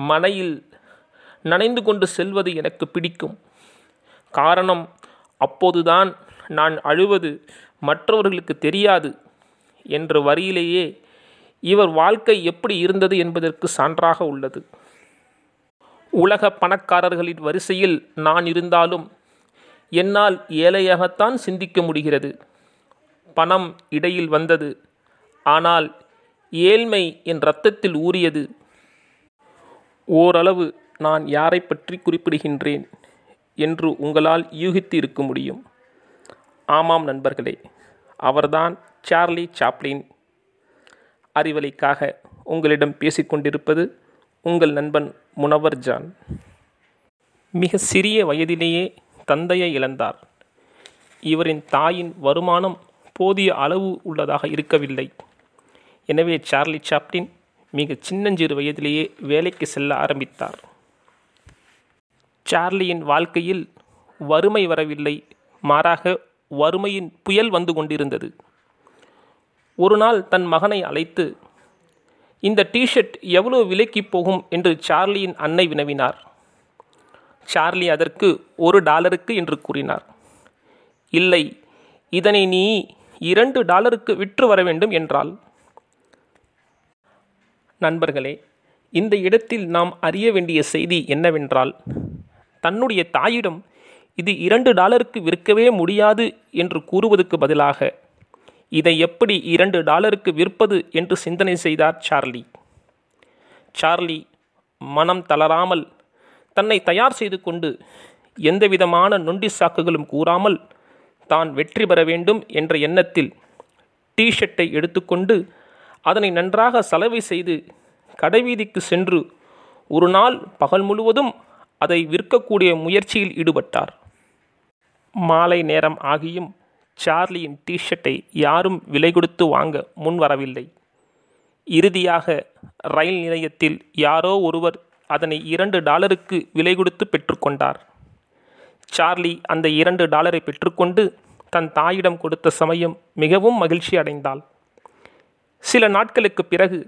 மனையில் நனைந்து கொண்டு செல்வது எனக்கு பிடிக்கும். காரணம் அப்போதுதான் நான் அழுவது மற்றவர்களுக்கு தெரியாது என்ற வரியிலேயே இவர் வாழ்க்கை எப்படி இருந்தது என்பதற்கு சான்றாக உள்ளது. உலக பணக்காரர்களின் வரிசையில் நான் இருந்தாலும் என்னால் ஏழையாகத்தான் சிந்திக்க முடிகிறது. பணம் இடையில் வந்தது. ஆனால் ஏழ்மை என் இரத்தத்தில் ஊறியது. ஓரளவு நான் யாரை பற்றி குறிப்பிடுகின்றேன் என்று உங்களால் யூகித்து இருக்க முடியும். ஆமாம் நண்பர்களே அவர்தான் சார்லி சாப்ளின். அறிவலைக்காக உங்களிடம் பேசிக்கொண்டிருப்பது உங்கள் நண்பன் முனவர் ஜான். மிக சிறிய வயதிலேயே தந்தையை இழந்தார். இவரின் தாயின் வருமானம் போதிய அளவு உள்ளதாக இருக்கவில்லை. எனவே சார்லி சாப்ளின் மிக சின்னஞ்சிறு வயதிலேயே வேலைக்கு செல்ல ஆரம்பித்தார். சார்லியின் வாழ்க்கையில் வறுமை வரவில்லை மாறாக வறுமையின் புயல் வந்து கொண்டிருந்தது. ஒரு நாள் தன் மகனை அழைத்து இந்த டிஷர்ட் எவ்வளோ விலைக்கு போகும்? என்று சார்லியின் அன்னை வினவினார். சார்லி அதற்கு ஒரு டாலருக்கு என்று கூறினார். இல்லை இதனை நீ இரண்டு டாலருக்கு விற்று வர வேண்டும் என்றாள். நண்பர்களே இந்த இடத்தில் நாம் அறிய வேண்டிய செய்தி என்னவென்றால் தன்னுடைய தாயிடம் இது இரண்டு டாலருக்கு விற்கவே முடியாது என்று கூறுவதற்கு பதிலாக இதை எப்படி இரண்டு டாலருக்கு விற்பது என்று சிந்தனை செய்தார் சார்லி. சார்லி மனம் தளராமல் தன்னை தயார் செய்து கொண்டு எந்தவிதமான நொண்டி சாக்குகளும் கூறாமல் தான் வெற்றி பெற வேண்டும் என்ற எண்ணத்தில் டிஷர்ட்டை எடுத்துக்கொண்டு அதனை நன்றாக சலவை செய்து கடைவீதிக்கு சென்று ஒரு நாள் பகல் முழுவதும் அதை விற்கக்கூடிய முயற்சியில் ஈடுபட்டார். மாலை நேரம் ஆகியும் சார்லியின் டிஷர்ட்டை யாரும் விலை கொடுத்து வாங்க முன்வரவில்லை இறுதியாக ரயில் நிலையத்தில் யாரோ ஒருவர் அதனை இரண்டு டாலருக்கு விலை கொடுத்து பெற்றுக்கொண்டார் சார்லி அந்த இரண்டு டாலரை பெற்றுக்கொண்டு தன் தாயிடம் கொடுத்த சமயம் மிகவும் மகிழ்ச்சி அடைந்தாள் சில நாட்களுக்கு பிறகு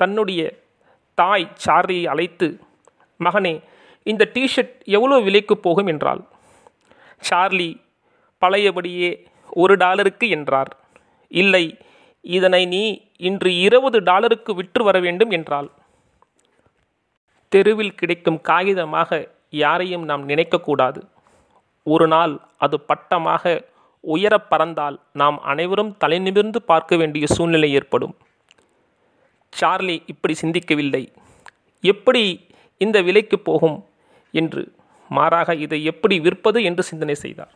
தன்னுடைய தாய் சார்லியை அழைத்து மகனே இந்த டிஷர்ட் எவ்வளோ விலைக்கு போகும்? என்றாள். சார்லி பழையபடியே ஒரு டாலருக்கு என்றார். இல்லை இதனை நீ இன்று இருபது டாலருக்கு விற்று வர வேண்டும் என்றாள். தெருவில் கிடைக்கும் காகிதமாக யாரையும் நாம் நினைக்கக்கூடாது. ஒரு நாள் அது பட்டமாக உயர பறந்தால் நாம் அனைவரும் தலைநிமிர்ந்து பார்க்க வேண்டிய சூழ்நிலை ஏற்படும். சார்லி இப்படி சிந்திக்கவில்லை. எப்படி இந்த விலைக்கு போகும்? என்று மாறாக இதை எப்படி விற்பது என்று சிந்தனை செய்தார்.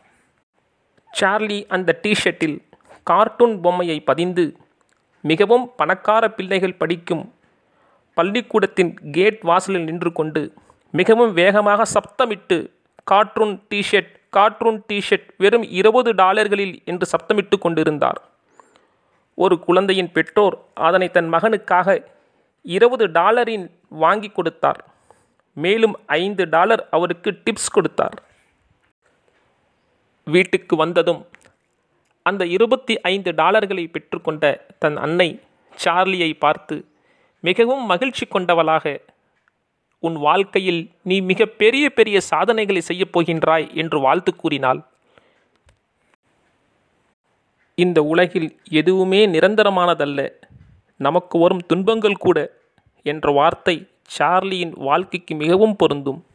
சார்லி அந்த டிஷர்ட்டில் கார்ட்டூன் பொம்மையை பதிந்து மிகவும் பணக்கார பிள்ளைகள் படிக்கும் பள்ளிக்கூடத்தின் கேட் வாசலில் நின்று கொண்டு மிகவும் வேகமாக சப்தமிட்டு கார்ட்டூன் டிஷர்ட் கார்ட்டூன் டிஷர்ட் வெறும் இருபது டாலர்களில் என்று சப்தமிட்டு கொண்டிருந்தார். ஒரு குழந்தையின் பெற்றோர் அதனை தன் மகனுக்காக இருபது டாலரின் வாங்கி கொடுத்தார். மேலும் ஐந்து டாலர் அவருக்கு டிப்ஸ் கொடுத்தார். வீட்டுக்கு வந்ததும் அந்த இருபத்தி ஐந்து டாலர்களை பெற்றுக்கொண்ட தன் அன்னை சார்லியை பார்த்து மிகவும் மகிழ்ச்சி கொண்டவளாக உன் வாழ்க்கையில் நீ மிக பெரிய பெரிய சாதனைகளை செய்யப் போகின்றாய் என்று வாழ்த்து கூறினாள். இந்த உலகில் எதுவுமே நிரந்தரமானதல்ல. நமக்கு வரும் துன்பங்கள் கூட என்ற வார்த்தை சார்லியின் வாழ்க்கைக்கு மிகவும் பொருந்தும்.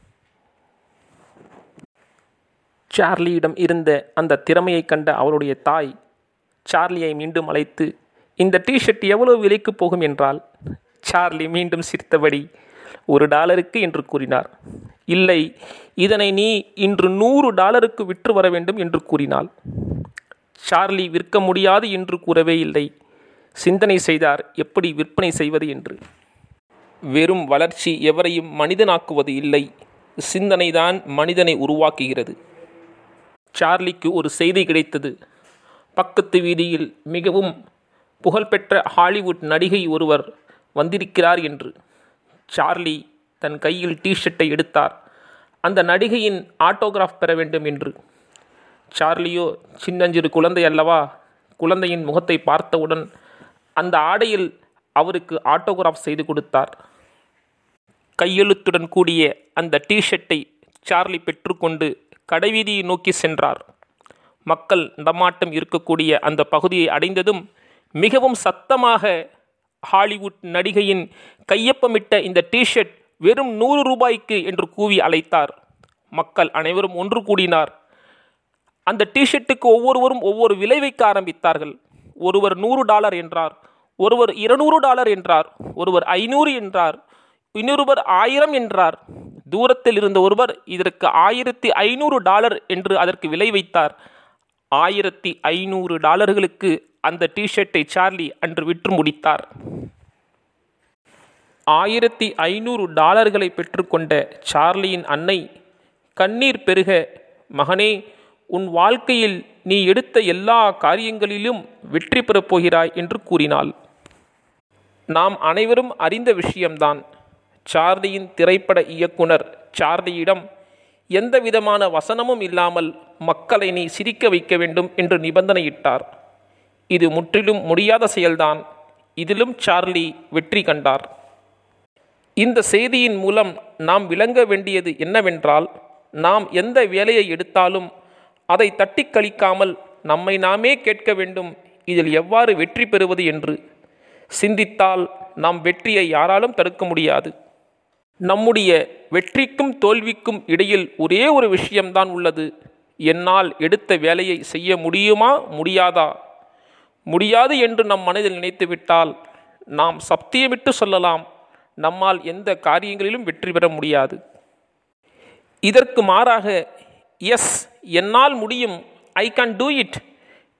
சார்லியிடம் இருந்த அந்த திறமையை கண்ட அவருடைய தாய் சார்லியை மீண்டும் அழைத்து இந்த டிஷர்ட் எவ்வளவு விலைக்கு போகும்? என்றால் சார்லி மீண்டும் சிரித்தபடி ஒரு டாலருக்கு என்று கூறினார். இல்லை இதனை நீ இன்று நூறு டாலருக்கு விற்று வர வேண்டும் என்று கூறினாள். சார்லி விற்க முடியாது என்று கூறவே இல்லை. சிந்தனை செய்தார் எப்படி விற்பனை செய்வது என்று. வெறும் வளர்ச்சி எவரையும் மனிதனாக்குவது இல்லை. சிந்தனைதான் மனிதனை உருவாக்குகிறது. சார்லிக்கு ஒரு செய்தி கிடைத்தது. பக்கத்து வீதியில் மிகவும் புகழ்பெற்ற ஹாலிவுட் நடிகை ஒருவர் வந்திருக்கிறார் என்று. சார்லி தன் கையில் டிஷர்ட்டை எடுத்தார். அந்த நடிகையின் ஆட்டோகிராஃப் பெற வேண்டும் என்று. சார்லியோ சின்னஞ்சிறு குழந்தை அல்லவா குழந்தையின் முகத்தை பார்த்தவுடன் அந்த ஆடையில் அவருக்கு ஆட்டோகிராஃப் செய்து கொடுத்தார். கையெழுத்துடன் கூடிய அந்த டிஷர்ட்டை சார்லி பெற்றுக்கொண்டு கடைவீதியை நோக்கி சென்றார். மக்கள் நடமாட்டம் இருக்கக்கூடிய அந்த பகுதியை அடைந்ததும் மிகவும் சத்தமாக ஹாலிவுட் நடிகையின் கையொப்பமிட்ட இந்த டிஷர்ட் வெறும் நூறு ரூபாய்க்கு என்று கூவி அழைத்தார். மக்கள் அனைவரும் ஒன்று கூடினார். அந்த டிஷர்ட்டுக்கு ஒவ்வொருவரும் ஒவ்வொரு விலை வைக்க ஆரம்பித்தார்கள். ஒருவர் நூறு டாலர் என்றார். ஒருவர் இருநூறு டாலர் என்றார். ஒருவர் ஐநூறு என்றார். இன்னொருவர் ஆயிரம் என்றார். தூரத்தில் இருந்த ஒருவர் இதற்கு ஆயிரத்தி ஐநூறு டாலர் என்று அதற்கு விலை வைத்தார். ஆயிரத்தி ஐநூறு டாலர்களுக்கு அந்த டிஷர்ட்டை சார்லி அன்று விற்று முடித்தார். ஆயிரத்தி ஐநூறு டாலர்களை பெற்றுக்கொண்ட சார்லியின் அன்னை கண்ணீர் பெருக மகனே உன் வாழ்க்கையில் நீ எடுத்த எல்லா காரியங்களிலும் வெற்றி பெறப் போகிறாய் என்று கூறினாள். நாம் அனைவரும் அறிந்த விஷயம்தான். சார்லியின் திரைப்பட இயக்குனர் சார்லியிடம் எந்த விதமான வசனமும் இல்லாமல் மக்களை நீ சிரிக்க வைக்க வேண்டும் என்று நிபந்தனையிட்டார். இது முற்றிலும் முடியாத செயல்தான். இதிலும் சார்லி வெற்றி கண்டார். இந்த செய்தியின் மூலம் நாம் விளங்க வேண்டியது என்னவென்றால் நாம் எந்த வேலையை எடுத்தாலும் அதை தட்டி கழிக்காமல் நம்மை நாமே கேட்க வேண்டும் இதில் எவ்வாறு வெற்றி பெறுவது என்று. சிந்தித்தால் நாம் வெற்றியை யாராலும் தடுக்க முடியாது. நம்முடைய வெற்றிக்கும் தோல்விக்கும் இடையில் ஒரே ஒரு விஷயம்தான் உள்ளது. என்னால் எடுத்த வேலையை செய்ய முடியுமா முடியாதா? முடியாது என்று நம் மனதில் நினைத்துவிட்டால் நாம் சத்தியமிட்டு சொல்லலாம். நம்மால் எந்த காரியங்களிலும் வெற்றி பெற முடியாது. இதற்கு மாறாக எஸ் என்னால் முடியும் ஐ கேன் டூ இட்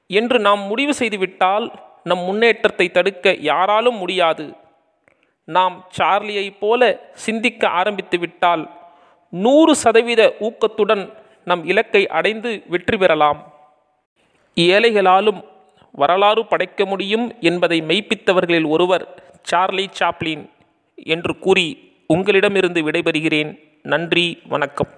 என்று நாம் முடிவு செய்துவிட்டால் நம் முன்னேற்றத்தை தடுக்க யாராலும் முடியாது. நாம் சார்லியைப் போல சிந்திக்க ஆரம்பித்து விட்டால் நூறு சதவீத ஊக்கத்துடன் நம் இலக்கை அடைந்து வெற்றி பெறலாம். ஏழைகளாலும் வரலாறு படைக்க முடியும் என்பதை மெய்ப்பித்தவர்களில் ஒருவர் சார்லி சாப்ளின். என்று கூறி உங்களிடமிருந்து விடைபெறுகிறேன். நன்றி வணக்கம்.